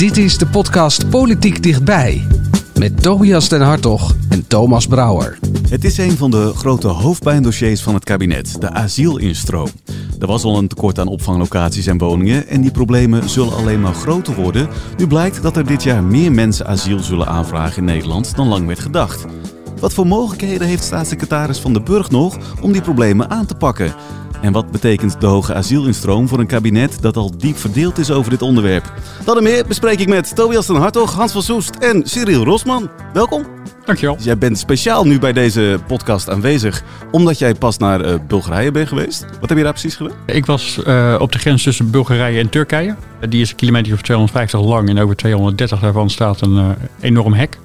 Dit is de podcast Politiek Dichtbij. Met Tobias den Hartog en Thomas Brouwer. Het is een van de grote hoofdpijndossiers van het kabinet, de asielinstroom. Er was al een tekort aan opvanglocaties en woningen en die problemen zullen alleen maar groter worden. Nu blijkt dat er dit jaar meer mensen asiel zullen aanvragen in Nederland dan lang werd gedacht. Wat voor mogelijkheden heeft staatssecretaris Van den Burg nog om die problemen aan te pakken? En wat betekent de hoge asielinstroom voor een kabinet dat al diep verdeeld is over dit onderwerp? Dat en meer bespreek ik met Tobias den Hartog, Hans van Soest en Cyril Rosman. Welkom. Dankjewel. Dus jij bent speciaal nu bij deze podcast aanwezig, omdat jij pas naar uh, Bulgarije bent geweest. Wat heb je daar precies gedaan? Ik was uh, op de grens tussen Bulgarije en Turkije. Die is een kilometer of 250 lang en over 230 daarvan staat een uh, enorm hek.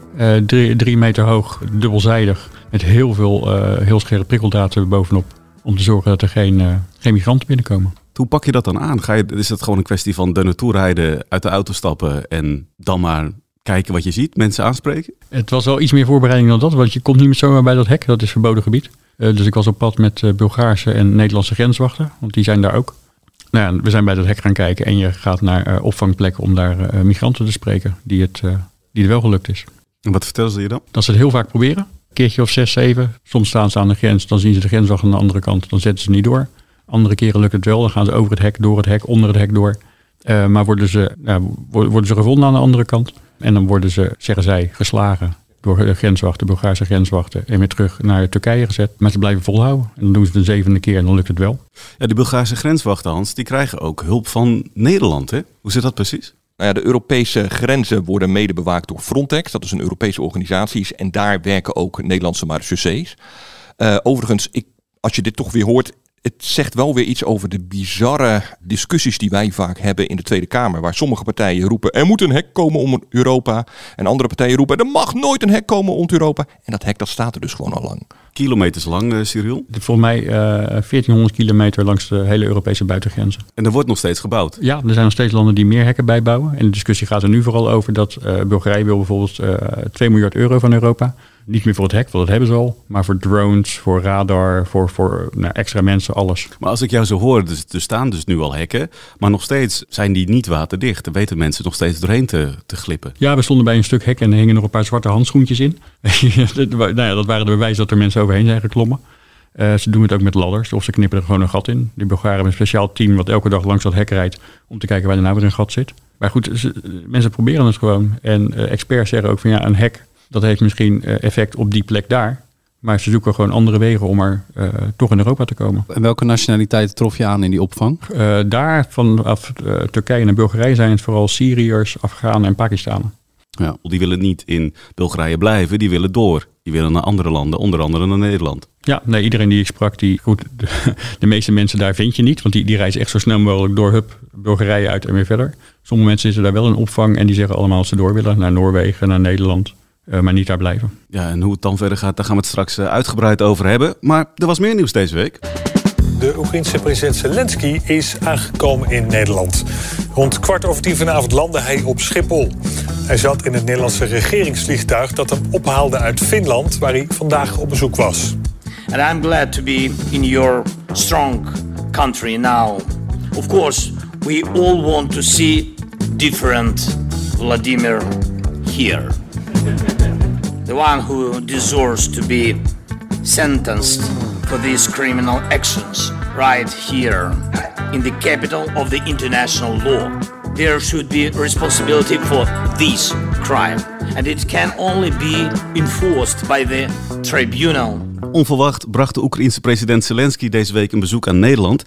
Drie, drie, meter hoog, dubbelzijdig, met heel veel heel scherpe prikkeldraad bovenop om te zorgen dat er geen, uh, geen migranten binnenkomen. Hoe pak je dat dan aan? Ga je, is het gewoon een kwestie van er naartoe rijden, uit de auto stappen en dan maar kijken wat je ziet, mensen aanspreken? Het was wel iets meer voorbereiding dan dat, want je komt niet meer zomaar bij dat hek, dat is verboden gebied. Uh, dus ik was op pad met uh, Bulgaarse en Nederlandse grenswachten, want die zijn daar ook. Nou ja, we zijn bij dat hek gaan kijken en je gaat naar opvangplekken om daar migranten te spreken die, het, die er wel gelukt is. En wat vertellen ze je dan? Dat ze het heel vaak proberen keertje of zes, zeven. Soms staan ze aan de grens, dan zien ze de grenswacht aan de andere kant, dan zetten ze niet door. Andere keren lukt het wel, dan gaan ze over het hek, door het hek, onder het hek door. Uh, maar worden ze, uh, worden ze gevonden aan de andere kant. En dan worden ze, zeggen zij, geslagen door de grenswachten, Bulgaarse grenswachten. En weer terug naar Turkije gezet. Maar ze blijven volhouden. En dan doen ze het de zevende keer en dan lukt het wel. Ja, de Bulgaarse grenswachten, Hans, die krijgen ook hulp van Nederland. Hè? Hoe zit dat precies? Nou ja, de Europese grenzen worden mede bewaakt door Frontex. Dat is een Europese organisatie. En daar werken ook Nederlandse marechaussees. Uh, overigens, ik, als je dit toch weer hoort, het zegt wel weer iets over de bizarre discussies die wij vaak hebben in de Tweede Kamer. Waar sommige partijen roepen er moet een hek komen om Europa. En andere partijen roepen er mag nooit een hek komen om Europa. En dat hek dat staat er dus gewoon al lang. Kilometers lang, uh, Cyril? Volgens mij uh, eh, 1400 kilometer langs de hele Europese buitengrenzen. En er wordt nog steeds gebouwd? Ja, er zijn nog steeds landen die meer hekken bijbouwen. En de discussie gaat er nu vooral over dat uh, Bulgarije wil bijvoorbeeld 2 miljard euro van Europa niet meer voor het hek, want dat hebben ze al. Maar voor drones, voor radar, voor, voor nou, extra mensen, alles. Maar als ik jou zo hoor, dus, er staan dus nu al hekken. Maar nog steeds zijn die niet waterdicht. Dan weten mensen nog steeds doorheen te, te glippen. Ja, we stonden bij een stuk hek en er hingen nog een paar zwarte handschoentjes in. nou ja, dat waren de bewijzen dat er mensen overheen zijn geklommen. Uh, ze doen het ook met ladders, of ze knippen er gewoon een gat in. Die Bulgaren hebben een speciaal team wat elke dag langs dat hek rijdt om te kijken waar er nou weer een gat zit. Maar goed, ze, mensen proberen het gewoon. En uh, experts zeggen ook van ja, een hek dat heeft misschien eh, effect op die plek daar. Maar ze zoeken gewoon andere wegen om er uh, toch in Europa te komen. En welke nationaliteiten trof je aan in die opvang? Uh, daar vanaf uh, Turkije en Bulgarije zijn het vooral Syriërs, Afghanen en Pakistanen. Ja, die willen niet in Bulgarije blijven, die willen door. Die willen naar andere landen, onder andere naar Nederland. Ja, nee, iedereen die ik sprak, die, goed, de, de, meeste mensen daar vind je niet. Want die, die reizen echt zo snel mogelijk door Hub, Bulgarije uit en weer verder. Sommige mensen zitten daar wel in opvang en die zeggen allemaal dat ze door willen naar Noorwegen, naar Nederland. Uh, maar niet daar blijven. Ja, en hoe het dan verder gaat, daar gaan we het straks uh, uitgebreid over hebben. Maar er was meer nieuws deze week. De Oekraïnse president Zelensky is aangekomen in Nederland. Rond kwart over tien vanavond landde hij op Schiphol. Hij zat in het Nederlandse regeringsvliegtuig dat hem ophaalde uit Finland, waar hij vandaag op bezoek was. And I'm glad to be in your strong country now. Of course, we all want to see different Vladimir here. The one who deserves to be sentenced for these criminal actions right here in the capital of the international law. There should be responsibility for this crime, and it can only be enforced by the tribunal. Onverwacht bracht de Oekraïense president Zelensky deze week een bezoek aan Nederland.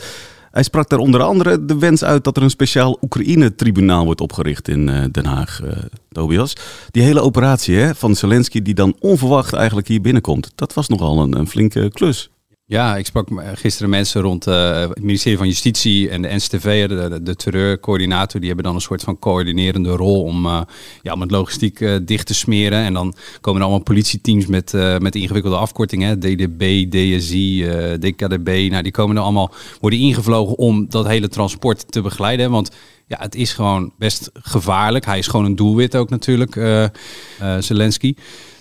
Hij sprak daar onder andere de wens uit dat er een speciaal Oekraïne-tribunaal wordt opgericht in uh, Den Haag, uh, Tobias. Die hele operatie hè, van Zelensky die dan onverwacht eigenlijk hier binnenkomt, dat was nogal een, een flinke klus. Ja, ik sprak gisteren mensen rond uh, het ministerie van Justitie en de NCTV, de, de, terreurcoördinator. Die hebben dan een soort van coördinerende rol om, uh, ja, om het logistiek uh, dicht te smeren. En dan komen er allemaal politieteams met, met ingewikkelde afkortingen. DDB, DSI, DKDB. Nou, die komen er allemaal, worden ingevlogen om dat hele transport te begeleiden. Want ja, het is gewoon best gevaarlijk. Hij is gewoon een doelwit ook natuurlijk, Zelensky.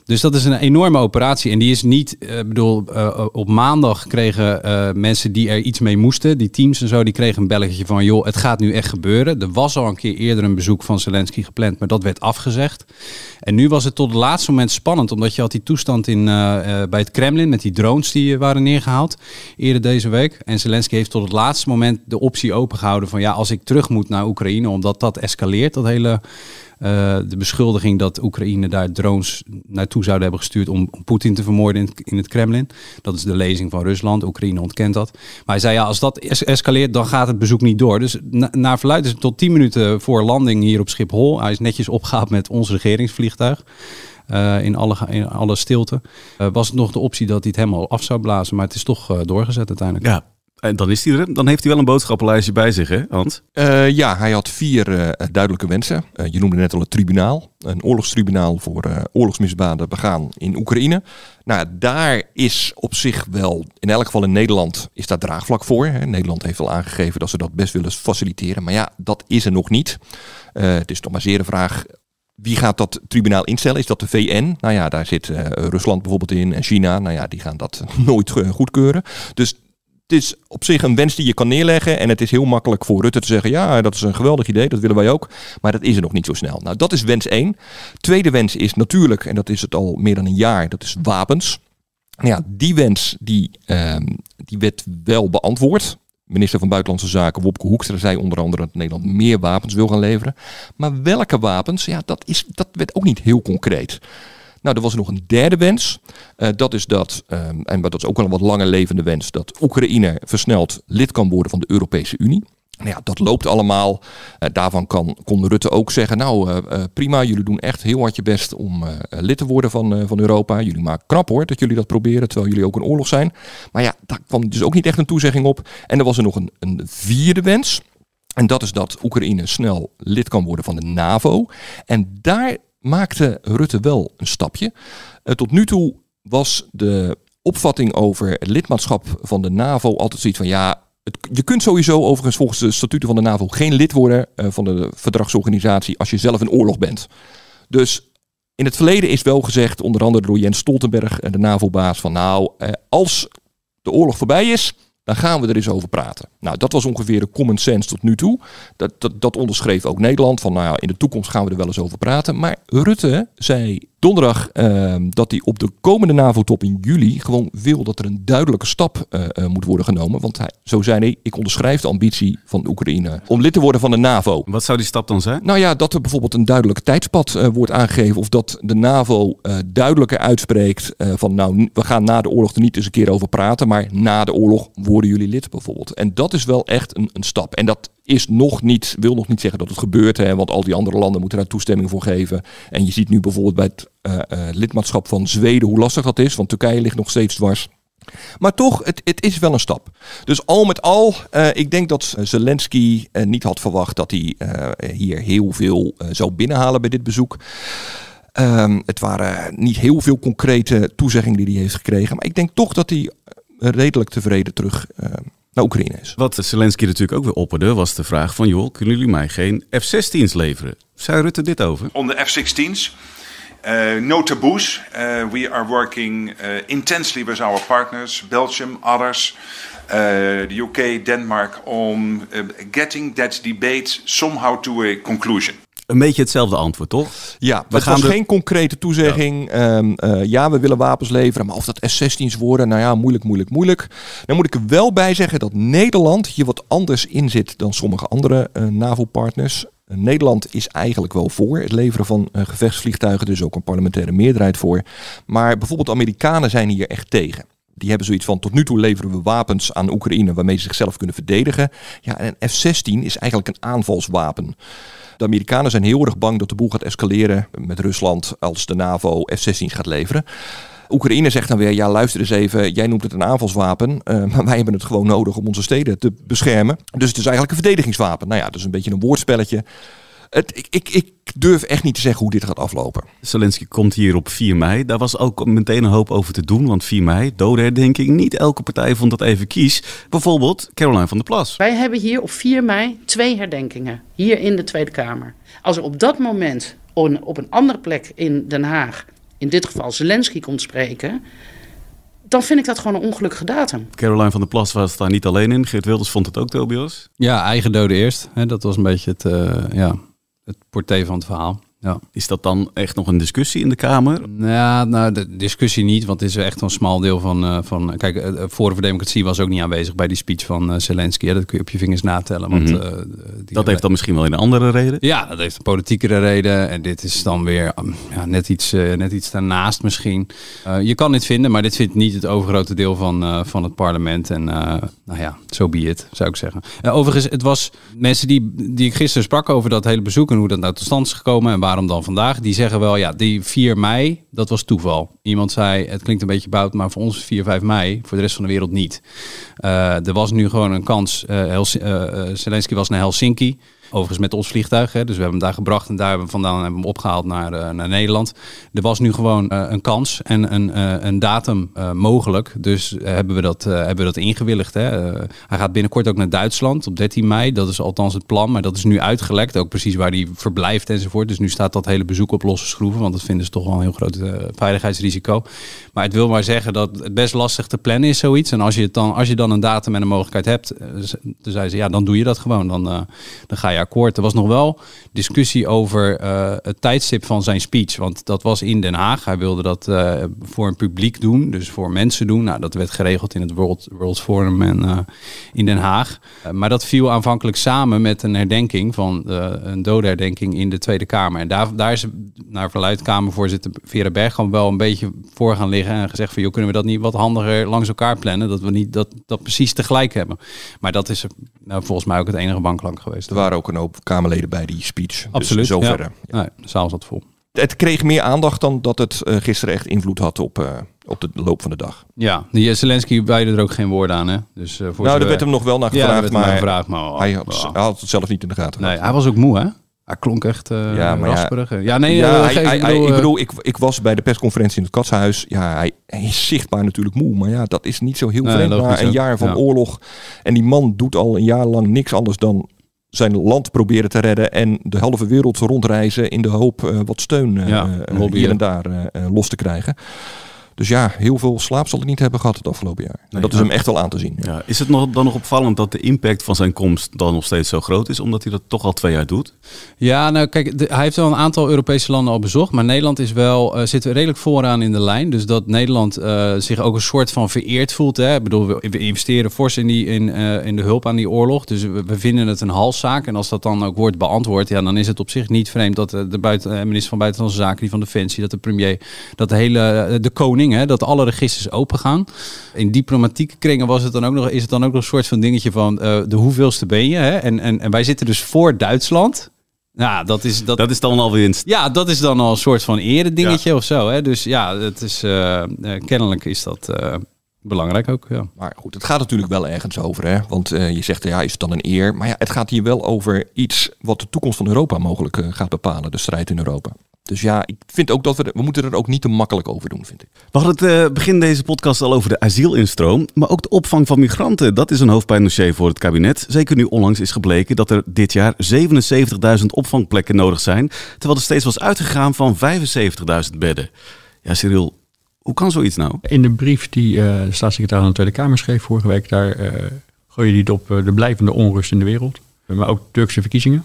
Dus dat is een enorme operatie. En die is niet, ik uh, bedoel, uh, op maandag kregen uh, mensen die er iets mee moesten, die teams en zo, die kregen een belletje van, joh, het gaat nu echt gebeuren. Er was al een keer eerder een bezoek van Zelensky gepland, maar dat werd afgezegd. En nu was het tot het laatste moment spannend, omdat je had die toestand in, bij het Kremlin met die drones die waren neergehaald eerder deze week. En Zelensky heeft tot het laatste moment de optie opengehouden van, ja, als ik terug moet naar Oekraïne, omdat dat escaleert, dat hele de beschuldiging dat Oekraïne daar drones naartoe zouden hebben gestuurd om, om Poetin te vermoorden in, het Kremlin. Dat is de lezing van Rusland. Oekraïne ontkent dat. Maar hij zei ja, als dat es escaleert, dan gaat het bezoek niet door. Dus na, naar verluid is het tot 10 minuten voor landing hier op Schiphol. Hij is netjes opgehaald met ons regeringsvliegtuig. Uh, in, alle, in alle stilte. Uh, was het nog de optie dat hij het helemaal af zou blazen, maar het is toch doorgezet uiteindelijk. Ja, en dan is hij er. Dan heeft hij wel een boodschappenlijstje bij zich, hè, Hans? Uh, ja, hij had vier uh, duidelijke wensen. Uh, je noemde net al het tribunaal. Een oorlogstribunaal voor oorlogsmisdaden begaan in Oekraïne. Nou, daar is op zich wel, in elk geval in Nederland, is daar draagvlak voor. Hè. Nederland heeft al aangegeven dat ze dat best willen faciliteren. Maar ja, dat is er nog niet. het is toch maar zeer de vraag wie gaat dat tribunaal instellen? Is dat de VN? Nou ja, daar zit Rusland bijvoorbeeld in en China. Nou ja, die gaan dat nooit goedkeuren. Dus het is op zich een wens die je kan neerleggen. En het is heel makkelijk voor Rutte te zeggen: ja, dat is een geweldig idee, dat willen wij ook. Maar dat is er nog niet zo snel. Nou, dat is wens 1. Tweede wens is natuurlijk, en dat is het al meer dan een jaar, dat is wapens. Ja, die wens die, uh, die werd wel beantwoord. Minister van Buitenlandse Zaken Wopke Hoekstra zei onder andere dat Nederland meer wapens wil gaan leveren. Maar welke wapens? Ja, dat, is, dat werd ook niet heel concreet. Nou, er was nog een derde wens. Uh, dat is dat, um, en dat is ook wel een wat langer levende wens, dat Oekraïne versneld lid kan worden van de Europese Unie. Nou ja, dat loopt allemaal. Uh, daarvan kan, kon Rutte ook zeggen, nou uh, prima, jullie doen echt heel hard je best om lid te worden van, van Europa. Jullie maken knap hoor, dat jullie dat proberen, terwijl jullie ook een oorlog zijn. Maar ja, daar kwam dus ook niet echt een toezegging op. En er was er nog een, een vierde wens. En dat is dat Oekraïne snel lid kan worden van de NAVO. En daar maakte Rutte wel een stapje. Uh, tot nu toe was de opvatting over het lidmaatschap van de NAVO altijd zoiets van ja. Je kunt sowieso overigens volgens de statuten van de NAVO geen lid worden uh, van de verdragsorganisatie als je zelf in oorlog bent. Dus in het verleden is wel gezegd, onder andere door Jens Stoltenberg, de NAVO-baas, van nou, als de oorlog voorbij is, dan gaan we er eens over praten. Nou, dat was ongeveer de common sense tot nu toe. Dat, dat, dat onderschreef ook Nederland. Van nou ja, in de toekomst gaan we er wel eens over praten. Maar Rutte zei donderdag uh, dat hij op de komende NAVO-top in juli gewoon wil dat er een duidelijke stap uh, uh, moet worden genomen. Want hij, zo zei hij, ik onderschrijf de ambitie van Oekraïne om lid te worden van de NAVO. Wat zou die stap dan zijn? Nou ja, dat er bijvoorbeeld een duidelijk tijdspad uh, wordt aangegeven. Of dat de NAVO duidelijker uitspreekt van nou, we gaan na de oorlog er niet eens een keer over praten. Maar na de oorlog worden jullie lid bijvoorbeeld. En dat is wel echt een, een stap. En dat is nog niet, wil nog niet zeggen dat het gebeurt. Hè, want al die andere landen moeten daar toestemming voor geven. En je ziet nu bijvoorbeeld bij het uh, uh, lidmaatschap van Zweden hoe lastig dat is. Want Turkije ligt nog steeds dwars. Maar toch, het, het is wel een stap. Dus al met al, uh, ik denk dat Zelensky niet had verwacht dat hij hier heel veel zou binnenhalen bij dit bezoek. Um, het waren niet heel veel concrete toezeggingen die hij heeft gekregen. Maar ik denk toch dat hij redelijk tevreden terug naar Oekraïne is. Wat Zelensky natuurlijk ook weer opperde, was de vraag van... joh, kunnen jullie mij geen F-16's leveren? Zei Rutte dit over? On the F-16's, uh, no taboos. Uh, we are working uh, intensely with our partners, Belgium, others... Uh, the UK, Denmark, on uh, getting that debate somehow to a conclusion. Een beetje hetzelfde antwoord, toch? Ja, we het gaan was de... geen concrete toezegging. Ja. Um, uh, ja, we willen wapens leveren, maar of dat F-16's worden, nou ja, moeilijk, moeilijk, moeilijk. Dan moet ik er wel bij zeggen dat Nederland hier wat anders in zit dan sommige andere uh, NAVO-partners. Uh, Nederland is eigenlijk wel voor het leveren van gevechtsvliegtuigen, dus ook een parlementaire meerderheid voor. Maar bijvoorbeeld de Amerikanen zijn hier echt tegen. Die hebben zoiets van, tot nu toe leveren we wapens aan Oekraïne waarmee ze zichzelf kunnen verdedigen. Ja, en een F-16 is eigenlijk een aanvalswapen. De Amerikanen zijn heel erg bang dat de boel gaat escaleren met Rusland als de NAVO F-16's gaat leveren. Oekraïne zegt dan weer, ja luister eens even, jij noemt het een aanvalswapen, uh, maar wij hebben het gewoon nodig om onze steden te beschermen. Dus het is eigenlijk een verdedigingswapen. Nou ja, dat is een beetje een woordspelletje. Het, ik, ik, ik durf echt niet te zeggen hoe dit gaat aflopen. Zelensky komt hier op 4 mei. Daar was ook meteen een hoop over te doen. Want 4 mei, dodenherdenking, niet elke partij vond dat even kies. Bijvoorbeeld Caroline van der Plas. Wij hebben hier op 4 mei twee herdenkingen. Hier in de Tweede Kamer. Als er op dat moment op een andere plek in Den Haag, in dit geval Zelensky, komt spreken dan vind ik dat gewoon een ongelukkige datum. Caroline van der Plas was daar niet alleen in. Geert Wilders vond het ook, Tobias. Ja, eigen doden eerst. Dat was een beetje het, uh, ja, het porté van het verhaal. Ja. Is dat dan echt nog een discussie in de Kamer? Ja, nou, de discussie niet, want het is echt een smal deel van. Uh, van kijk, uh, Forum voor Democratie was ook niet aanwezig bij die speech van uh, Zelensky. Dat kun je op je vingers natellen. Want, mm -hmm. dat heeft dan misschien wel een andere reden? Ja, dat heeft een politiekere reden. En dit is dan weer um, ja, net, iets, net iets daarnaast misschien. je kan dit vinden, maar dit vindt niet het overgrote deel van, van het parlement. En nou ja, zo so be it, zou ik zeggen. overigens, het was mensen die, die ik gisteren sprak over dat hele bezoek en hoe dat nou tot stand is gekomen en waarom dan vandaag? Die zeggen wel, ja, die 4 mei, dat was toeval. Iemand zei, het klinkt een beetje bout, maar voor ons 4, 5 mei, voor de rest van de wereld niet. Uh, er was nu gewoon een kans. Uh, Zelensky was naar Helsinki. Overigens met ons vliegtuig. Hè. Dus we hebben hem daar gebracht en daar hebben we vandaan hebben hem opgehaald naar, uh, naar Nederland. Er was nu gewoon uh, een kans en een, uh, een datum mogelijk. Dus hebben, we dat, hebben we dat ingewilligd. Hè. hij gaat binnenkort ook naar Duitsland op 13 mei. Dat is althans het plan. Maar dat is nu uitgelekt. Ook precies waar hij verblijft enzovoort. Dus nu staat dat hele bezoek op losse schroeven. Want dat vinden ze toch wel een heel groot veiligheidsrisico. Maar het wil maar zeggen dat het best lastig te plannen is zoiets. En als je, het dan, als je dan een datum en een mogelijkheid hebt. Dan zei ze ja dan doe je dat gewoon. Dan, dan ga je akkoord. Er was nog wel discussie over uh, het tijdstip van zijn speech. Want dat was in Den Haag. Hij wilde dat voor een publiek doen, dus voor mensen doen. Nou, dat werd geregeld in het World, World Forum en, in Den Haag. maar dat viel aanvankelijk samen met een herdenking van een dodenherdenking in de Tweede Kamer. En daar, daar is naar verluid Kamervoorzitter Vera Berg gewoon wel een beetje voor gaan liggen. En gezegd van, joh, kunnen we dat niet wat handiger langs elkaar plannen? Dat we niet dat, dat precies tegelijk hebben. Maar dat is nou, volgens mij ook het enige banklank geweest. Er waren ook een hoop Kamerleden bij die speech. Absoluut. Dus zover. Ja. Nee, de zaal zat vol. Het kreeg meer aandacht dan dat het uh, gisteren echt invloed had op, uh, op de loop van de dag. Ja, die Zelensky wijde er ook geen woorden aan. Hè? Dus, uh, voor nou, daar werd hem nog wel naar gevraagd, ja, maar, gevraagd, maar oh, hij, had, oh. hij, had, het zelf niet in de gaten. Nee, hij was ook moe, hè? Hij klonk echt uh, ja, maar rasperig. Ja, ja nee, ja, hij, hij, ik bedoel, ik, bedoel ik, ik, was bij de persconferentie in het Katshuis. Ja, hij, is zichtbaar natuurlijk moe. Maar ja, dat is niet zo heel nee, vreemd na een jaar van oorlog. En die man doet al een jaar lang niks anders dan zijn land proberen te redden en de halve wereld rondreizen in de hoop uh, wat steun uh, ja, hier en daar los te krijgen. Dus ja, heel veel slaap zal hij niet hebben gehad het afgelopen jaar. Nee, dat is hem echt wel aan te zien. Ja. Is het nog, dan nog opvallend dat de impact van zijn komst dan nog steeds zo groot is, omdat hij dat toch al twee jaar doet? Ja, nou kijk, de, hij heeft wel een aantal Europese landen al bezocht, maar Nederland is wel, uh, zit redelijk vooraan in de lijn. Dus dat Nederland uh, zich ook een soort van vereerd voelt. Hè. Ik bedoel, we, we investeren fors in, die, in, uh, in de hulp aan die oorlog. Dus we, we, vinden het een halszaak. En als dat dan ook wordt beantwoord, ja, dan is het op zich niet vreemd dat de buiten, minister van Buitenlandse Zaken, die van Defensie, dat de premier, dat de hele, de koning, Hè, dat alle registers open gaan. In diplomatieke kringen was het dan ook nog, is het dan ook nog een soort van dingetje van uh, de hoeveelste ben je. Hè? En, en, en wij zitten dus voor Duitsland. Nou, dat is, dat, dat is dan al winst. Ja, dat is dan al een soort van eredingetje ja. of zo. Hè? Dus ja, het is, uh, kennelijk is dat uh, belangrijk ook. Ja. Maar goed, het gaat natuurlijk wel ergens over. Hè? Want uh, je zegt, ja, is het dan een eer? Maar ja, het gaat hier wel over iets wat de toekomst van Europa mogelijk gaat bepalen. De strijd in Europa. Dus ja, ik vind ook dat we, we moeten er ook niet te makkelijk over doen, vind ik. We hadden het uh, begin deze podcast al over de asielinstroom, maar ook de opvang van migranten. Dat is een hoofdpijndossier voor het kabinet. Zeker nu onlangs is gebleken dat er dit jaar 77.000 opvangplekken nodig zijn, terwijl er steeds was uitgegaan van 75.000 bedden. Ja, Cyril, hoe kan zoiets nou? In de brief die uh, de staatssecretaris aan de Tweede Kamer schreef vorige week, daar uh, gooi je niet op de blijvende onrust in de wereld, maar ook Turkse verkiezingen.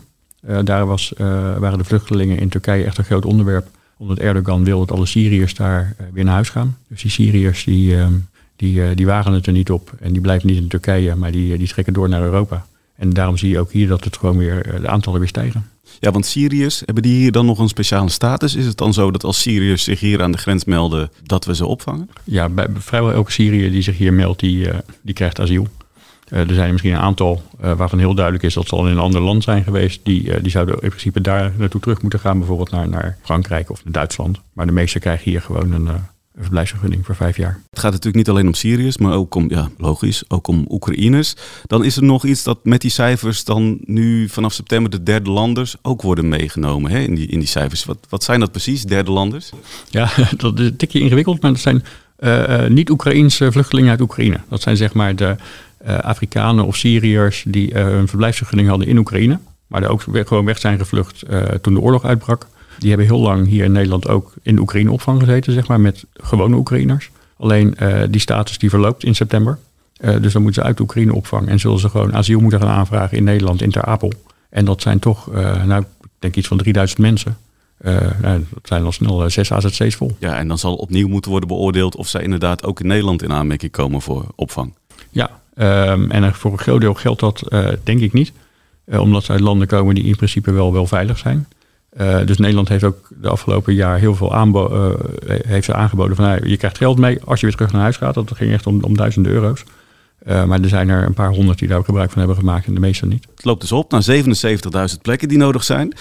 Uh, daar was, uh, waren de vluchtelingen in Turkije echt een groot onderwerp. Omdat Erdogan wil dat alle Syriërs daar uh, weer naar huis gaan. Dus die Syriërs die, ehm, die, die wagen het er niet op. En die blijven niet in Turkije, maar die, die trekken door naar Europa. En daarom zie je ook hier dat het gewoon weer de aantallen weer stijgen. Ja, want Syriërs, hebben die hier dan nog een speciale status? Is het dan zo dat als Syriërs zich hier aan de grens melden, dat we ze opvangen? Ja, bij, vrijwel elke Syriër die zich hier meldt, die, die krijgt asiel. Uh, er zijn misschien een aantal uh, waarvan heel duidelijk is dat ze al in een ander land zijn geweest. Die, uh, die zouden in principe daar naartoe terug moeten gaan. Bijvoorbeeld naar, naar Frankrijk of naar Duitsland. Maar de meesten krijgen hier gewoon een, een verblijfsvergunning voor vijf jaar. Het gaat natuurlijk niet alleen om Syriërs, maar ook om, ja, logisch, ook om Oekraïners. Dan is er nog iets dat met die cijfers dan nu vanaf september de derde landers ook worden meegenomen hè, in, die, in die cijfers. Wat, wat zijn dat precies, derde landers? Ja, dat is een tikje ingewikkeld, maar dat zijn uh, niet-Oekraïense vluchtelingen uit Oekraïne. Dat zijn zeg maar de Afrikanen of Syriërs die een verblijfsvergunning hadden in Oekraïne. Maar er ook gewoon weg zijn gevlucht toen de oorlog uitbrak. Die hebben heel lang hier in Nederland ook in de Oekraïne opvang gezeten, zeg maar, met gewone Oekraïners. Alleen uh, die status die verloopt in september. Uh, dus dan moeten ze uit de Oekraïne opvang en zullen ze gewoon asiel moeten gaan aanvragen in Nederland, in Ter Apel. En dat zijn toch, uh, nou, ik denk iets van 3000 mensen. Nou, dat zijn al snel zes AZC's vol. Ja, en dan zal opnieuw moeten worden beoordeeld of zij inderdaad ook in Nederland in aanmerking komen voor opvang. Ja, um, en voor een groot deel geldt dat denk ik niet. omdat ze uit landen komen die in principe wel, wel veilig zijn. Uh, dus Nederland heeft ook de afgelopen jaar heel veel aanbo uh, heeft ze aangeboden van nou, je krijgt geld mee als je weer terug naar huis gaat. Dat ging echt om, om duizenden euro's. Uh, maar er zijn er een paar honderd die daar ook gebruik van hebben gemaakt en de meeste niet. Het loopt dus op naar 77.000 plekken die nodig zijn.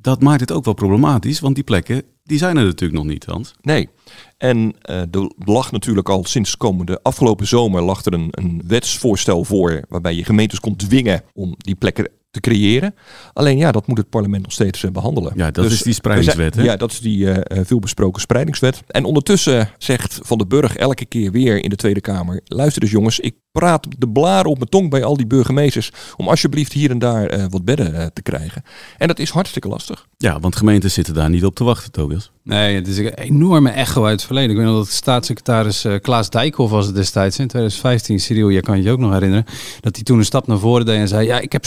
Dat maakt het ook wel problematisch, want die plekken die zijn er natuurlijk nog niet, Hans. Nee. En er lag natuurlijk al sinds komende afgelopen zomer lag er een, een wetsvoorstel voor waarbij je gemeentes kon dwingen om die plekken te creëren. Alleen ja, dat moet het parlement nog steeds uh, behandelen. Ja, dat dus is die spreidingswet. Hè? Ja, dat is die uh, veelbesproken spreidingswet. En ondertussen zegt Van den Burg elke keer weer in de Tweede Kamer: luister eens jongens, ik praat de blaren op mijn tong bij al die burgemeesters om alsjeblieft hier en daar uh, wat bedden te krijgen. En dat is hartstikke lastig. Ja, want gemeenten zitten daar niet op te wachten, Tobias. Nee, het is een enorme echo uit het verleden. Ik weet nog dat staatssecretaris uh, Klaas Dijkhoff was het destijds, in 2015, Cyril, je kan je ook nog herinneren, dat hij toen een stap naar voren deed en zei, ja, ik heb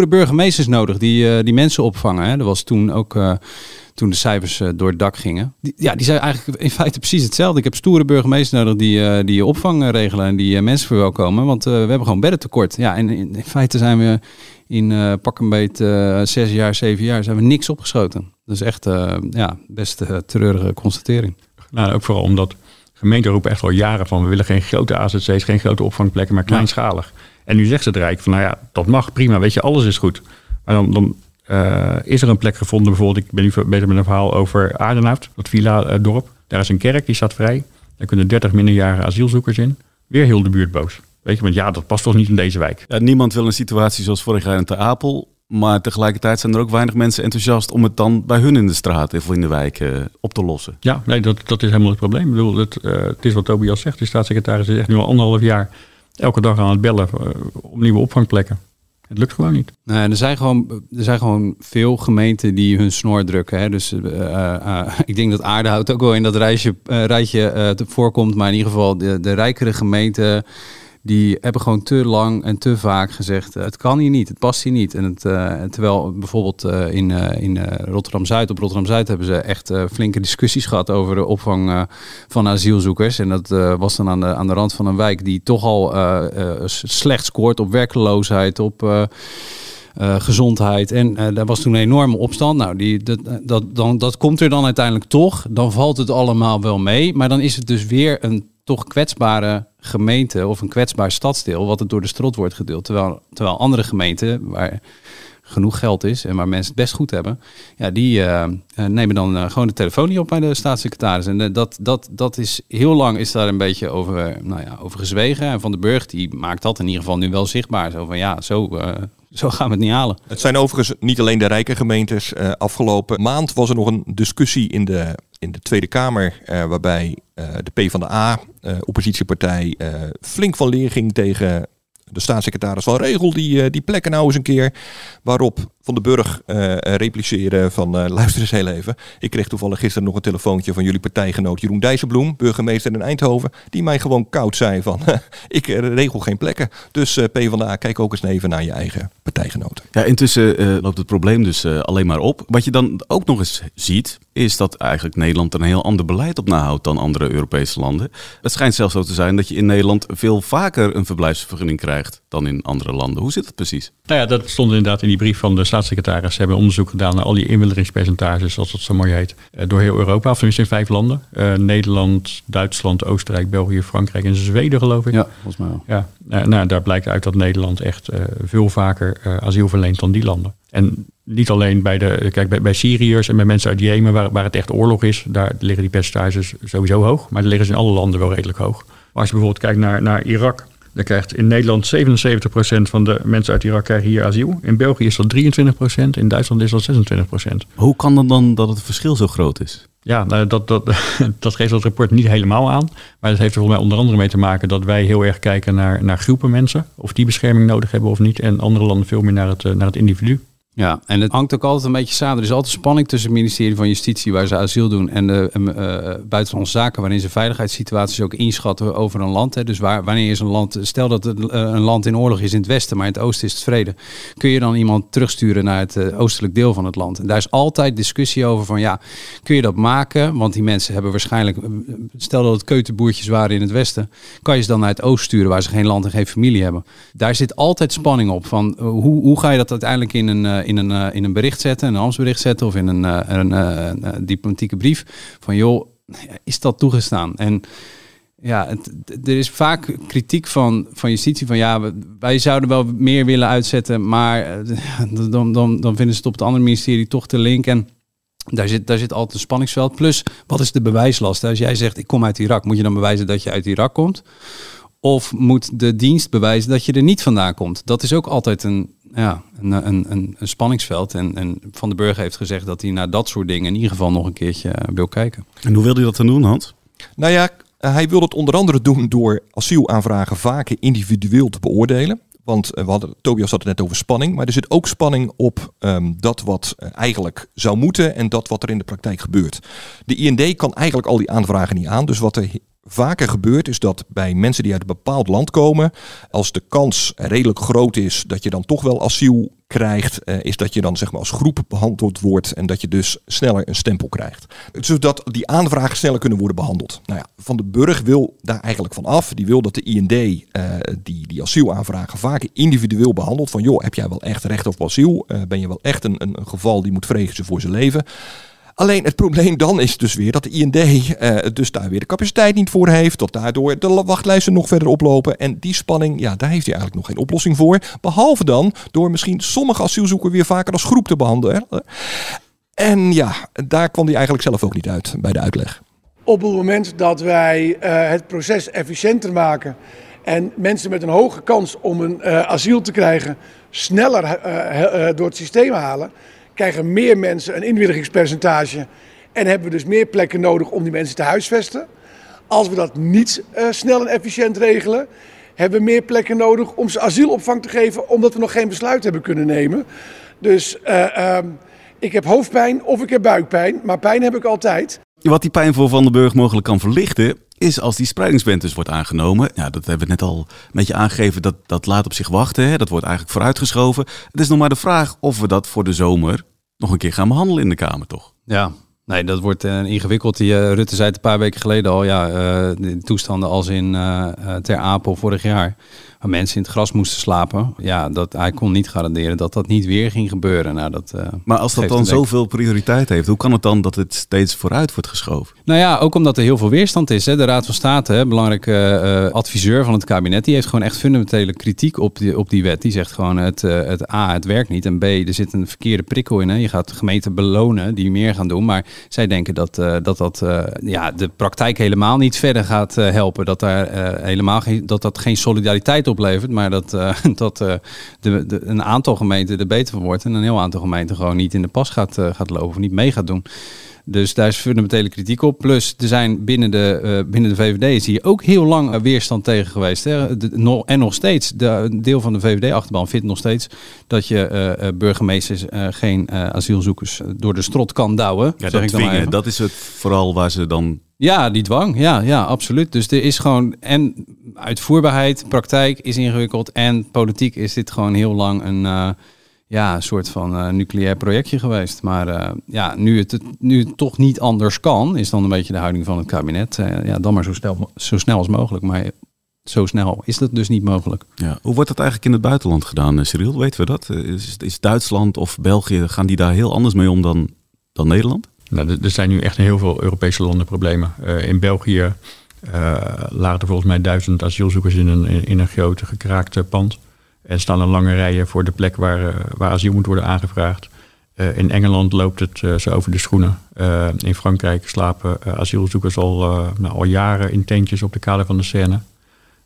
stoere burgemeesters nodig die, uh, die mensen opvangen. Hè. Dat was toen ook... Uh, toen de cijfers uh, door het dak gingen. Die, ja, die zei eigenlijk in feite precies hetzelfde. Ik heb stoere burgemeesters nodig die, die opvang regelen en die mensen verwelkomen. Want we hebben gewoon bedden tekort. Ja, en in, in feite zijn we in pak een beet zes jaar, zeven jaar, zijn we niks opgeschoten. Dat is echt ja, best treurige constatering. Nou, ook vooral omdat gemeenten roepen echt al jaren van... we willen geen grote AZC's, geen grote opvangplekken, maar kleinschalig. Ja. En nu zegt ze het Rijk van, nou ja, dat mag, prima, weet je, alles is goed. Maar dan, dan uh, is er een plek gevonden, bijvoorbeeld, ik ben nu bezig met een verhaal over Aardenhout, dat villa-dorp. Daar is een kerk, die staat vrij. Daar kunnen 30 minderjarige asielzoekers in. Weer heel de buurt boos. Weet je, want ja, dat past toch niet in deze wijk. Ja, niemand wil een situatie zoals vorig jaar in Ter Apel. Maar tegelijkertijd zijn er ook weinig mensen enthousiast om het dan bij hun in de straat of in de wijk uh, op te lossen. Ja, nee, dat, dat is helemaal het probleem. Ik bedoel, het, uh, het is wat Tobias zegt. De staatssecretaris is echt nu al anderhalf jaar elke dag aan het bellen uh, om nieuwe opvangplekken. Het lukt gewoon niet. Nee, er, zijn gewoon, er zijn gewoon veel gemeenten die hun snor drukken. Hè. Dus uh, uh, ik denk dat Aardehout ook wel in dat rijtje, rijtje voorkomt. Maar in ieder geval de, de rijkere gemeenten die hebben gewoon te lang en te vaak gezegd: het kan hier niet, het past hier niet. En het, uh, terwijl bijvoorbeeld uh, in, in Rotterdam Zuid, op Rotterdam Zuid hebben ze echt flinke discussies gehad over de opvang van asielzoekers. En dat was dan aan de, aan de rand van een wijk die toch al slecht scoort op werkloosheid, op. Gezondheid. En uh, daar was toen een enorme opstand. Nou, die, dat, dat, dan, dat komt er dan uiteindelijk toch. Dan valt het allemaal wel mee. Maar dan is het dus weer een toch kwetsbare gemeente of een kwetsbaar stadsdeel wat het door de strot wordt gedeeld. Terwijl, terwijl andere gemeenten waar genoeg geld is en waar mensen het best goed hebben, ja, die uh, nemen dan uh, gewoon de telefoon niet op bij de staatssecretaris. En dat, dat, dat is heel lang is daar een beetje over, nou ja, over gezwegen. En Van den Burg die maakt dat in ieder geval nu wel zichtbaar. Zo van ja, zo, zo gaan we het niet halen. Het zijn overigens niet alleen de rijke gemeentes. afgelopen maand was er nog een discussie in de in de Tweede Kamer, uh, waarbij uh, de PvdA, uh, oppositiepartij, flink van leer ging tegen de staatssecretaris van Regel, die, die plekken nou eens een keer. Waarop Van de Burg uh, repliceren van uh, luister eens heel even. Ik kreeg toevallig gisteren nog een telefoontje van jullie partijgenoot Jeroen Dijsselbloem, burgemeester in Eindhoven, die mij gewoon koud zei van ik regel geen plekken. Dus uh, PvdA, kijk ook eens even naar je eigen partijgenoten. Ja, intussen loopt het probleem dus alleen maar op. Wat je dan ook nog eens ziet, is dat eigenlijk Nederland een heel ander beleid op nahoudt dan andere Europese landen. Het schijnt zelfs zo te zijn dat je in Nederland veel vaker een verblijfsvergunning krijgt krijgt dan in andere landen. Hoe zit dat precies? Nou ja, dat stond inderdaad in die brief van de staatssecretaris. Ze hebben onderzoek gedaan naar al die inwilderingspercentages, zoals dat zo mooi heet, eh, door heel Europa, of tenminste in vijf landen. Uh, Nederland, Duitsland, Oostenrijk, België, Frankrijk en Zweden, geloof ik. Ja, volgens mij wel. Ja, nou, nou daar blijkt uit dat Nederland echt uh, veel vaker asiel verleent dan die landen. En niet alleen bij, de, kijk, bij, bij Syriërs en bij mensen uit Jemen, waar, waar het echt oorlog is, daar liggen die percentages sowieso hoog. Maar daar liggen ze in alle landen wel redelijk hoog. Maar als je bijvoorbeeld kijkt naar, naar Irak, dan krijgt in Nederland 77% van de mensen uit Irak krijgen hier asiel. In België is dat 23%, in Duitsland is dat 26%. Hoe kan het dan dat het verschil zo groot is? Ja, nou, dat, dat, dat geeft dat rapport niet helemaal aan. Maar dat heeft er volgens mij onder andere mee te maken dat wij heel erg kijken naar, naar groepen mensen. Of die bescherming nodig hebben of niet. En andere landen veel meer naar het, naar het individu. Ja, en het hangt ook altijd een beetje samen. Er is altijd spanning tussen het ministerie van Justitie, waar ze asiel doen, en de uh, buitenlandse zaken, waarin ze veiligheidssituaties ook inschatten over een land. Hè. Dus waar, wanneer is een land, stel dat het, uh, een land in oorlog is in het westen, maar in het oosten is het vrede, kun je dan iemand terugsturen naar het oostelijk deel van het land. En daar is altijd discussie over van ja, kun je dat maken? Want die mensen hebben waarschijnlijk, stel dat het keutenboertjes waren in het westen, kan je ze dan naar het oosten sturen waar ze geen land en geen familie hebben. Daar zit altijd spanning op van hoe, hoe ga je dat uiteindelijk in een in een, uh, in een bericht zetten, een ambtsbericht zetten of in een, uh, een, diplomatieke brief. Van joh, is dat toegestaan? En ja, er is vaak kritiek van, van justitie van ja, wij zouden wel meer willen uitzetten, maar dan, dan, dan vinden ze het op het andere ministerie toch te link. En daar zit, daar zit altijd een spanningsveld. Plus, wat is de bewijslast? Als jij zegt, ik kom uit Irak, moet je dan bewijzen dat je uit Irak komt? Of moet de dienst bewijzen dat je er niet vandaan komt? Dat is ook altijd een, ja, een, een, een, een spanningsveld. En, en Van den Burger heeft gezegd dat hij naar dat soort dingen in ieder geval nog een keertje eh, wil kijken. En hoe wil hij dat dan doen, Hans? Nou ja, hij wil het onder andere doen door asielaanvragen vaker individueel te beoordelen. Want eh, we hadden, Tobias had het net over spanning, maar er zit ook spanning op um, dat wat eh, eigenlijk zou moeten en dat wat er in de praktijk gebeurt. De IND kan eigenlijk al die aanvragen niet aan. Dus wat er vaker gebeurt is dat bij mensen die uit een bepaald land komen, als de kans redelijk groot is dat je dan toch wel asiel krijgt, eh, is dat je dan zeg maar als groep behandeld wordt en dat je dus sneller een stempel krijgt. Zodat die aanvragen sneller kunnen worden behandeld. Nou ja, Van de Burg wil daar eigenlijk van af. Die wil dat de IND eh, die, die asielaanvragen vaker individueel behandelt. Van joh, heb jij wel echt recht op asiel? Uh, ben je wel echt een, een, een geval die moet vrezen voor zijn leven? Alleen het probleem dan is dus weer dat de IND uh, dus daar weer de capaciteit niet voor heeft. Dat daardoor de wachtlijsten nog verder oplopen. En die spanning, ja, daar heeft hij eigenlijk nog geen oplossing voor. Behalve dan door misschien sommige asielzoekers weer vaker als groep te behandelen. En ja, daar kwam hij eigenlijk zelf ook niet uit bij de uitleg. Op het moment dat wij uh, het proces efficiënter maken en mensen met een hoge kans om een uh, asiel te krijgen sneller door het systeem halen, krijgen meer mensen een inwilligingspercentage en hebben we dus meer plekken nodig om die mensen te huisvesten. Als we dat niet uh, snel en efficiënt regelen, hebben we meer plekken nodig om ze asielopvang te geven, omdat we nog geen besluit hebben kunnen nemen. Dus uh, uh, ik heb hoofdpijn of ik heb buikpijn, maar pijn heb ik altijd. Wat die pijn voor Van den Burg mogelijk kan verlichten, is als die spreidingswet dus wordt aangenomen. Ja, dat hebben we net al een beetje aangegeven, dat, dat laat op zich wachten. Hè? Dat wordt eigenlijk vooruitgeschoven. Het is nog maar de vraag of we dat voor de zomer nog een keer gaan behandelen in de Kamer, toch? Ja, nee, dat wordt uh, ingewikkeld. Die, uh, Rutte zei het een paar weken geleden al, ja, uh, de toestanden als in Ter Apel vorig jaar waar mensen in het gras moesten slapen. Ja, dat, hij kon niet garanderen dat dat niet weer ging gebeuren. Nou, dat, uh, maar als dat dan zoveel prioriteit heeft, hoe kan het dan dat het steeds vooruit wordt geschoven? Nou ja, ook omdat er heel veel weerstand is. Hè. De Raad van State, hè, belangrijke uh, adviseur van het kabinet, die heeft gewoon echt fundamentele kritiek op die, op die wet. Die zegt gewoon het, uh, het A, het werkt niet. En B, er zit een verkeerde prikkel in. Hè. Je gaat gemeenten belonen die meer gaan doen. Maar zij denken dat dat, dat ja, de praktijk helemaal niet verder gaat helpen. Dat, daar, helemaal geen, dat dat geen solidariteit oplevert, maar dat, uh, dat uh, de, de, een aantal gemeenten er beter van wordt en een heel aantal gemeenten gewoon niet in de pas gaat, uh, gaat lopen of niet mee gaat doen. Dus daar is fundamentele kritiek op. Plus, er zijn binnen de, uh, binnen de VVD is hier ook heel lang weerstand tegen geweest. Hè. De, no, en nog steeds, de, deel van de VVD-achterban vindt nog steeds dat je uh, burgemeesters uh, geen asielzoekers door de strot kan douwen. Ja, dat, dwingen, dat is het vooral waar ze dan ja, die dwang. Ja, ja, absoluut. Dus er is gewoon. En uitvoerbaarheid, praktijk is ingewikkeld. En politiek is dit gewoon heel lang een. Uh, ja, soort van uh, nucleair projectje geweest. Maar uh, ja, nu het, nu het toch niet anders kan, is dan een beetje de houding van het kabinet. ja, dan maar zo snel, zo snel als mogelijk. Maar zo snel is dat dus niet mogelijk. Ja. Hoe wordt dat eigenlijk in het buitenland gedaan, eh, Cyril? Weten we dat? Eh, Is, is Duitsland of België, gaan die daar heel anders mee om dan, dan Nederland? Nou, er- zijn nu echt heel veel Europese landen problemen. Eh, in België eh, lagen er volgens mij duizend asielzoekers in een, in, in een grote gekraakte pand. En staan er lange rijen voor de plek waar, eh, waar asiel moet worden aangevraagd. Eh, in Engeland loopt het eh, zo over de schoenen. In Frankrijk slapen asielzoekers al, nou, al jaren in tentjes op de kade van de Seine.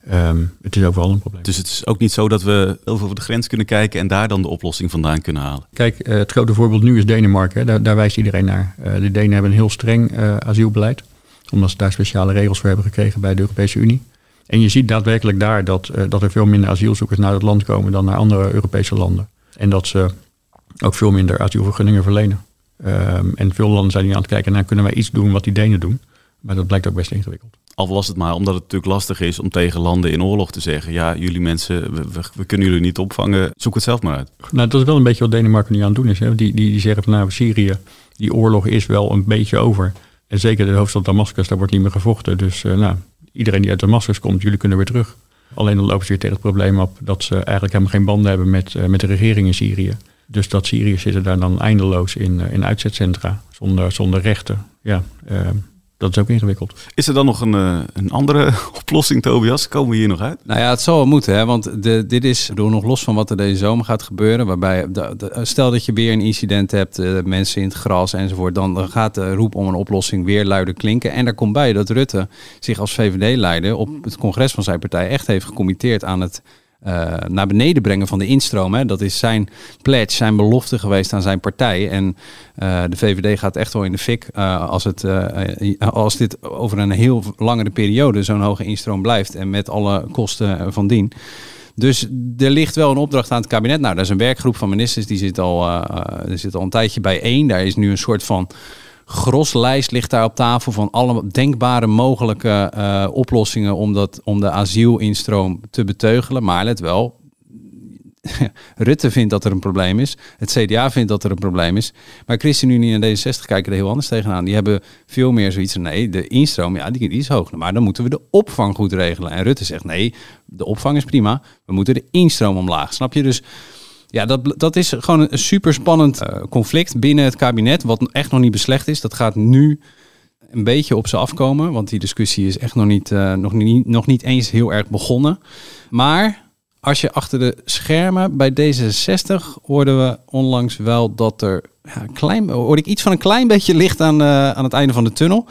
Ehm, het is overal een probleem. Dus het is ook niet zo dat we over de grens kunnen kijken en daar dan de oplossing vandaan kunnen halen. Kijk, het grote voorbeeld nu is Denemarken. Hè. Daar, daar wijst iedereen naar. De Denen hebben een heel streng asielbeleid. Omdat ze daar speciale regels voor hebben gekregen bij de Europese Unie. En je ziet daadwerkelijk daar dat, eh, dat er veel minder asielzoekers naar het land komen dan naar andere Europese landen. En dat ze ook veel minder asielvergunningen verlenen. Ehm, en veel landen zijn nu aan het kijken naar kunnen wij iets doen wat die Denen doen. Maar dat blijkt ook best ingewikkeld. Al was het maar omdat het natuurlijk lastig is om tegen landen in oorlog te zeggen: ja, jullie mensen, we, we- we kunnen jullie niet opvangen, zoek het zelf maar uit. Nou, dat is wel een beetje wat Denemarken nu aan het doen is. Hè. Die, die, die zeggen van nou, Syrië, die oorlog is wel een beetje over. En zeker de hoofdstad Damascus, daar wordt niet meer gevochten. Dus eh, nou, iedereen die uit Damascus komt, jullie kunnen weer terug. Alleen dan lopen ze weer tegen het probleem op dat ze eigenlijk helemaal geen banden hebben met, eh, met de regering in Syrië. Dus dat Syriërs zitten daar dan eindeloos in, eh, in uitzetcentra, zonder, zonder rechten. Ja, eh, dat is ook ingewikkeld. Is er dan nog een, eh, een andere oplossing, Tobias? Komen we hier nog uit? Nou ja, het zal wel moeten, hè? want de, dit is door nog los van wat er deze zomer gaat gebeuren. Waarbij, de, de- stel dat je weer een incident hebt, eh, mensen in het gras enzovoort. Dan, dan gaat de roep om een oplossing weer luider klinken. En daar komt bij dat Rutte zich als VVD-leider op het congres van zijn partij echt heeft gecommitteerd aan het eh, naar beneden brengen van de instroom. Hè. Dat is zijn pledge, zijn belofte geweest aan zijn partij. En eh, de VVD gaat echt wel in de fik eh, als, het, als dit over een heel langere periode zo'n hoge instroom blijft. En met alle kosten van dien. Dus er ligt wel een opdracht aan het kabinet. Nou, daar is een werkgroep van ministers, die zit al, er zit al een tijdje bijeen. Daar is nu een soort van groslijst ligt daar op tafel van alle denkbare mogelijke eh, oplossingen om, dat, om de asielinstroom te beteugelen. Maar let wel, Rutte vindt dat er een probleem is. Het CDA vindt dat er een probleem is. Maar ChristenUnie en D66 kijken er heel anders tegenaan. Die hebben veel meer zoiets nee, de instroom, ja, die, die is hoog. Maar dan moeten we de opvang goed regelen. En Rutte zegt, nee, de opvang is prima. We moeten de instroom omlaag. Snap je? Dus ja, dat, dat is gewoon een super spannend conflict binnen het kabinet. Wat echt nog niet beslecht is. Dat gaat nu een beetje op ze afkomen. Want die discussie is echt nog niet, eh, nog niet, nog niet eens heel erg begonnen. Maar als je achter de schermen bij D66 hoorden we onlangs wel dat er ja, klein, hoorde ik iets van een klein beetje licht aan, eh, aan het einde van de tunnel.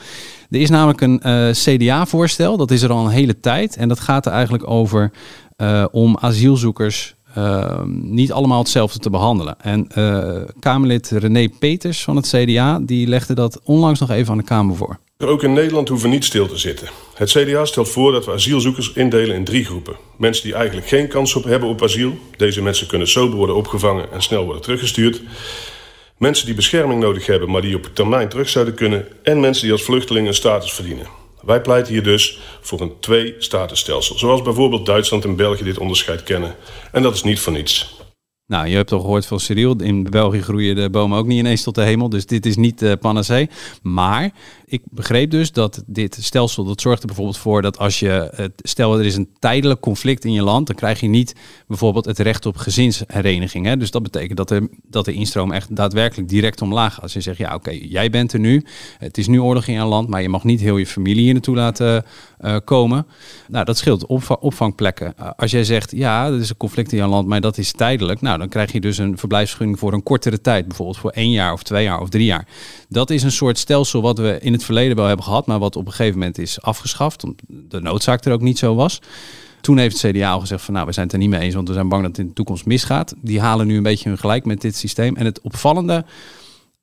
Er is namelijk een eh, CDA-voorstel, dat is er al een hele tijd. En dat gaat er eigenlijk over eh, om asielzoekers eh, niet allemaal hetzelfde te behandelen. En eh, Kamerlid René Peters van het CDA, die legde dat onlangs nog even aan de Kamer voor. Ook in Nederland hoeven niet stil te zitten. Het CDA stelt voor dat we asielzoekers indelen in drie groepen. Mensen die eigenlijk geen kans op hebben op asiel. Deze mensen kunnen sober worden opgevangen en snel worden teruggestuurd. Mensen die bescherming nodig hebben, maar die op termijn terug zouden kunnen. En mensen die als vluchteling een status verdienen. Wij pleiten hier dus voor een twee-statusstelsel. Zoals bijvoorbeeld Duitsland en België dit onderscheid kennen. En dat is niet voor niets. Nou, je hebt al gehoord van Cyril. In België groeien de bomen ook niet ineens tot de hemel. Dus dit is niet uh, panacee. Maar ik begreep dus dat dit stelsel, dat zorgt er bijvoorbeeld voor dat als je, stel er is een tijdelijk conflict in je land, dan krijg je niet bijvoorbeeld het recht op gezinshereniging. Hè? Dus dat betekent dat, er, dat de instroom echt daadwerkelijk direct omlaag. Als je zegt, ja oké, jij bent er nu, het is nu oorlog in je land, maar je mag niet heel je familie hier naartoe laten uh, komen. Nou, dat scheelt opvang, opvangplekken. Uh, als jij zegt, ja, er is een conflict in je land, maar dat is tijdelijk, nou dan krijg je dus een verblijfsvergunning voor een kortere tijd, bijvoorbeeld voor één jaar of twee jaar of drie jaar. Dat is een soort stelsel wat we in het verleden wel hebben gehad, maar wat op een gegeven moment is afgeschaft, omdat de noodzaak er ook niet zo was. Toen heeft het CDA al gezegd van nou, we zijn het er niet mee eens, want we zijn bang dat het in de toekomst misgaat. Die halen nu een beetje hun gelijk met dit systeem. En het opvallende,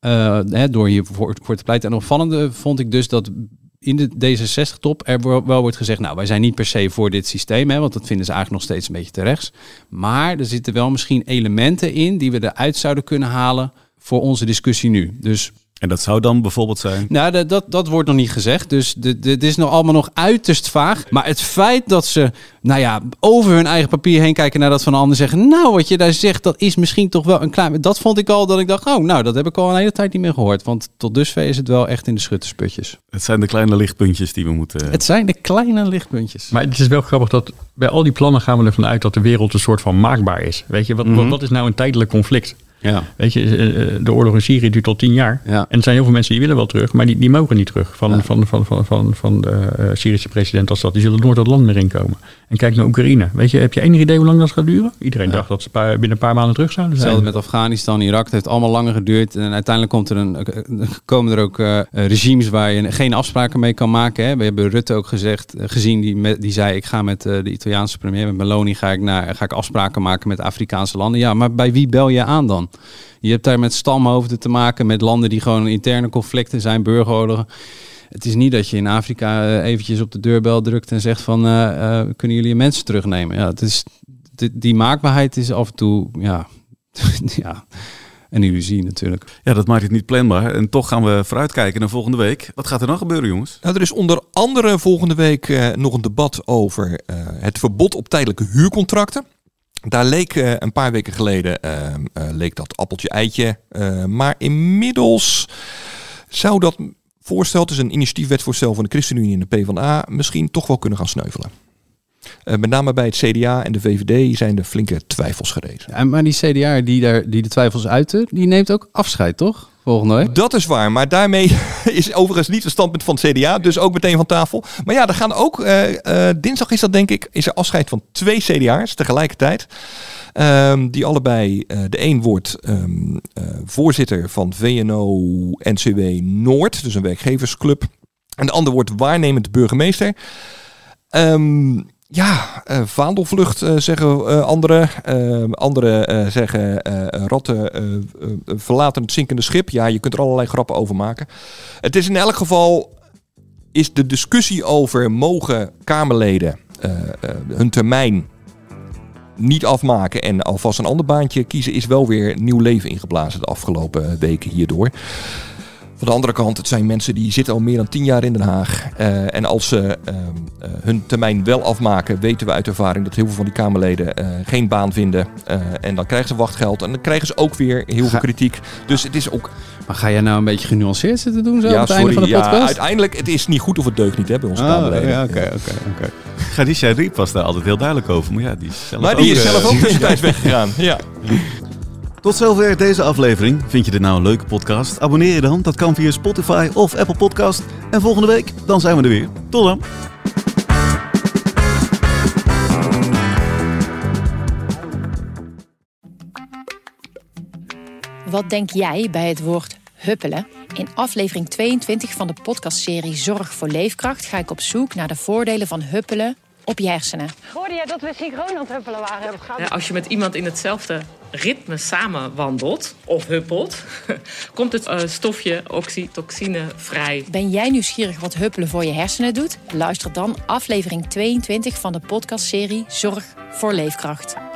uh, hè, door hier voor, te pleiten, en opvallende vond ik dus dat in de D66-top er wel wordt gezegd, nou, wij zijn niet per se voor dit systeem, hè, want dat vinden ze eigenlijk nog steeds een beetje te rechts. Maar er zitten wel misschien elementen in die we eruit zouden kunnen halen voor onze discussie nu. Dus En dat zou dan bijvoorbeeld zijn? Nou, dat, dat, dat wordt nog niet gezegd. Dus dit is nog allemaal nog uiterst vaag. Maar het feit dat ze, nou ja, over hun eigen papier heen kijken naar dat van een ander zeggen. Nou, wat je daar zegt, dat is misschien toch wel een klein. Dat vond ik al dat ik dacht, oh, nou, dat heb ik al een hele tijd niet meer gehoord. Want tot dusver is het wel echt in de schuttersputjes. Het zijn de kleine lichtpuntjes die we moeten. Het zijn de kleine lichtpuntjes. Maar het is wel grappig dat bij al die plannen gaan we ervan uit dat de wereld een soort van maakbaar is. Weet je, wat, wat, Mhm. wat is nou een tijdelijk conflict? Ja. Weet je, eh, eh, de oorlog in Syrië duurt al tien jaar. Ja. En er zijn heel veel mensen die willen wel terug, maar die, die mogen niet terug van, van, van, van, van, van de eh, Syrische president als dat. Die zullen nooit dat land meer inkomen. En kijk naar Oekraïne. Weet je, heb je enig idee hoe lang dat gaat duren? Iedereen dacht dat ze paar- binnen een paar maanden terug zouden zijn. Hetzelfde met Afghanistan, Irak. Het heeft allemaal langer geduurd. En uiteindelijk komt er een, komen er ook eh, regimes waar je geen afspraken mee kan maken. Hè. We hebben Rutte ook gezegd, eh, gezien, die, met, die zei... ik ga met eh, de Italiaanse premier, met Meloni, ga ik, naar, ga ik afspraken maken met Afrikaanse landen. Ja, maar bij wie bel je aan dan? Je hebt daar met stamhoofden te maken, met landen die gewoon interne conflicten zijn, burgeroorlogen. Het is niet dat je in Afrika eh, eventjes op de deurbel drukt en zegt van... eh, eh, kunnen jullie je mensen terugnemen? Ja, het is, die, die maakbaarheid is af en toe... Ja, ja, een illusie natuurlijk. Ja, dat maakt het niet planbaar. En toch gaan we vooruitkijken naar volgende week. Wat gaat er dan gebeuren, jongens? Nou, er is onder andere volgende week eh, nog een debat over eh, het verbod op tijdelijke huurcontracten. Daar leek eh, een paar weken geleden leek dat appeltje-eitje. eh, maar inmiddels zou dat voorstel, is een initiatiefwetsvoorstel van de ChristenUnie en de PvdA, misschien toch wel kunnen gaan sneuvelen. Eh, met name bij het CDA en de VVD zijn er flinke twijfels gerezen. Maar die CDA die, daar, die de twijfels uiten, die neemt ook afscheid, toch? Volgende week. Dat is waar, maar daarmee is overigens niet het standpunt van het CDA, dus ook meteen van tafel. Maar ja, er gaan ook, eh, eh, dinsdag is dat denk ik, is er afscheid van twee CDA's tegelijkertijd. Ehm, die allebei, eh, de een wordt ehm, eh, voorzitter van VNO-NCW Noord, dus een werkgeversclub. En de ander wordt waarnemend burgemeester. Ehm, ja, eh, vaandelvlucht eh, zeggen eh, anderen. Anderen zeggen eh, verlaten het zinkende schip. Ja, je kunt er allerlei grappen over maken. Het is in elk geval is de discussie over mogen Kamerleden hun termijn niet afmaken en alvast een ander baantje kiezen, is wel weer nieuw leven ingeblazen de afgelopen weken hierdoor. Van de andere kant, het zijn mensen die zitten al meer dan tien jaar in Den Haag. Eh, en als ze ehm, eh, hun termijn wel afmaken, weten we uit ervaring dat heel veel van die Kamerleden eh, geen baan vinden. Eh, en dan krijgen ze wachtgeld en dan krijgen ze ook weer heel veel kritiek. Dus het is ook... Maar ga jij nou een beetje genuanceerd zitten doen zo ja, op het einde sorry. van de Ja, uiteindelijk, het is niet goed of het deugt niet hè, bij onze Ah, Kamerleden. ja, oké, oké, oké. Gadisha Riep was daar altijd heel duidelijk over. Maar ja, die is zelf Maar die ook, is zelf ook tussentijds weggegaan. Ja. Tot zover deze aflevering. Vind je dit nou een leuke podcast? Abonneer je dan. Dat kan via Spotify of Apple Podcast. En volgende week, dan zijn we er weer. Tot dan. Wat denk jij bij het woord huppelen? In aflevering 22 van de podcastserie Zorg voor Leefkracht ga ik op zoek naar de voordelen van huppelen op je hersenen. Hoorde jij dat we synchroon aan het huppelen waren? Ja, als je met iemand in hetzelfde ritme samen wandelt of huppelt, komt het eh, stofje oxytocine vrij. Ben jij nieuwsgierig wat huppelen voor je hersenen doet? Luister dan aflevering 22 van de podcastserie Zorg voor Leefkracht.